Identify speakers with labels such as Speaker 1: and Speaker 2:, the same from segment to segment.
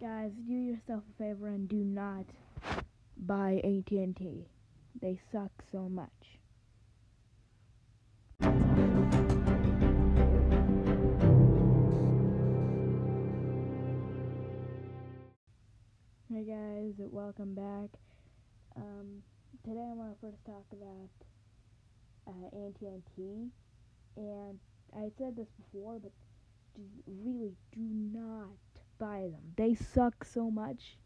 Speaker 1: Guys, do yourself a favor and do not buy AT&T. They suck so much. Hey guys, welcome back. Um, today I want to first talk about uh, AT&T, and I said this before, but really do not buy them. They suck so much.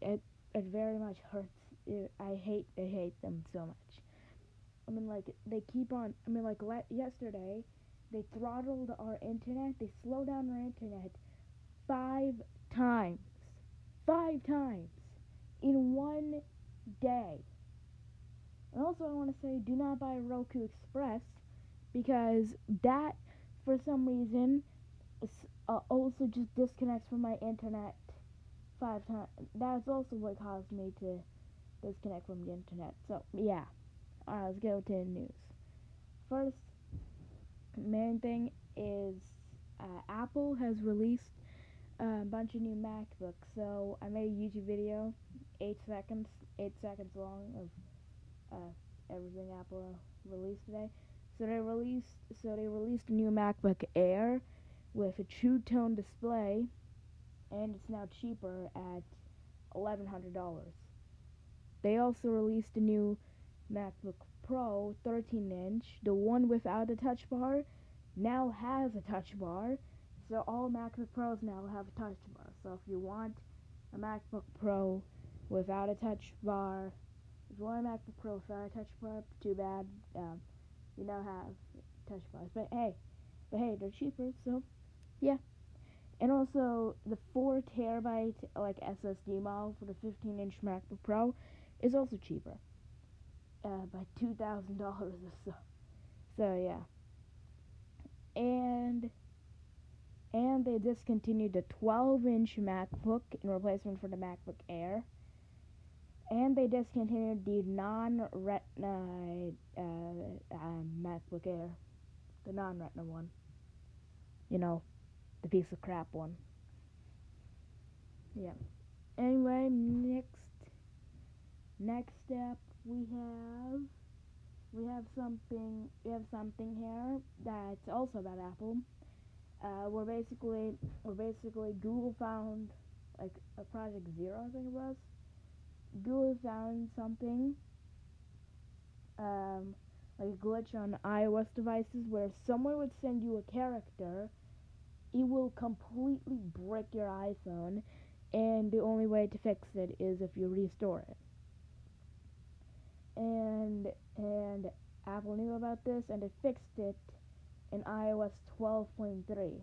Speaker 1: It it very much hurts. It, I hate I hate them so much. I mean, like they keep on. I mean, like le- yesterday, they throttled our internet. They slowed down our internet five times. Five times in one day. And also, I want to say, do not buy Roku Express because that, for some reason, uh, also just disconnects from my internet five times. That's also what caused me to disconnect from the internet. So yeah, alright, let's go to the news. First, main thing is uh, Apple has released a bunch of new MacBooks. So I made a YouTube video, eight seconds, eight seconds long of uh, everything Apple released today. So they released, so they released a new MacBook Air with a true tone display, and it's now cheaper at $1,100. They also released a new MacBook Pro 13 inch. The one without a touch bar now has a touch bar. So all MacBook Pros now have a touch bar. So if you want a MacBook Pro without a touch bar, if you want a MacBook Pro without a touch bar, too bad. Um, you now have touch bars. But hey, but hey, they're cheaper, so yeah. And also the four terabyte like SSD model for the 15 inch MacBook Pro is also cheaper uh, by two thousand dollars or so. So yeah. And and they discontinued the 12 inch MacBook in replacement for the MacBook Air. And they discontinued the non Retina uh, uh, MacBook Air, the non Retina one. You know, the piece of crap one. Yeah. Anyway, next next step we have we have something we have something here that's also about Apple. Uh, we're basically we're basically Google found like a project zero I think it was. Google found something um, like a glitch on iOS devices where someone would send you a character it will completely break your iPhone, and the only way to fix it is if you restore it. And and Apple knew about this and they fixed it in iOS 12.3.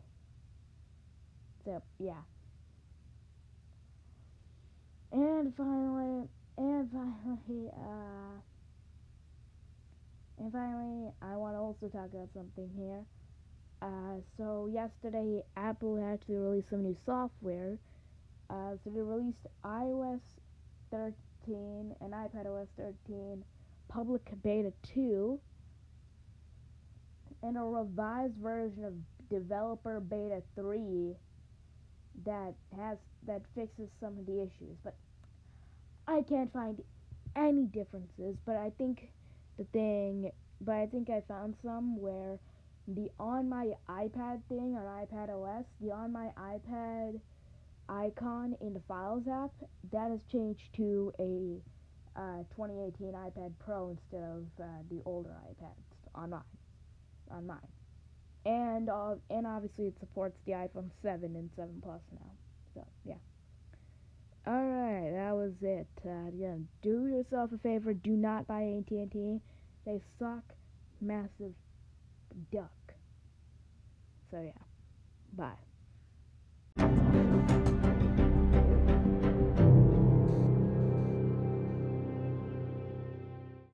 Speaker 1: So yeah. And finally, and finally, uh, and finally, I want to also talk about something here. Uh, so yesterday, Apple actually released some new software. Uh, so they released iOS 13 and iPadOS 13 public beta 2 and a revised version of developer beta 3 that has that fixes some of the issues but I can't find any differences but I think the thing but I think I found some where the on my iPad thing on iPad OS, the on my iPad icon in the Files app, that has changed to a uh, 2018 iPad Pro instead of uh, the older iPads on mine. On mine. And uh, and obviously it supports the iPhone 7 and 7 Plus now. So yeah. Alright, that was it. Uh, yeah, do yourself a favor. Do not buy AT&T. They suck massive duck. So yeah. Bye.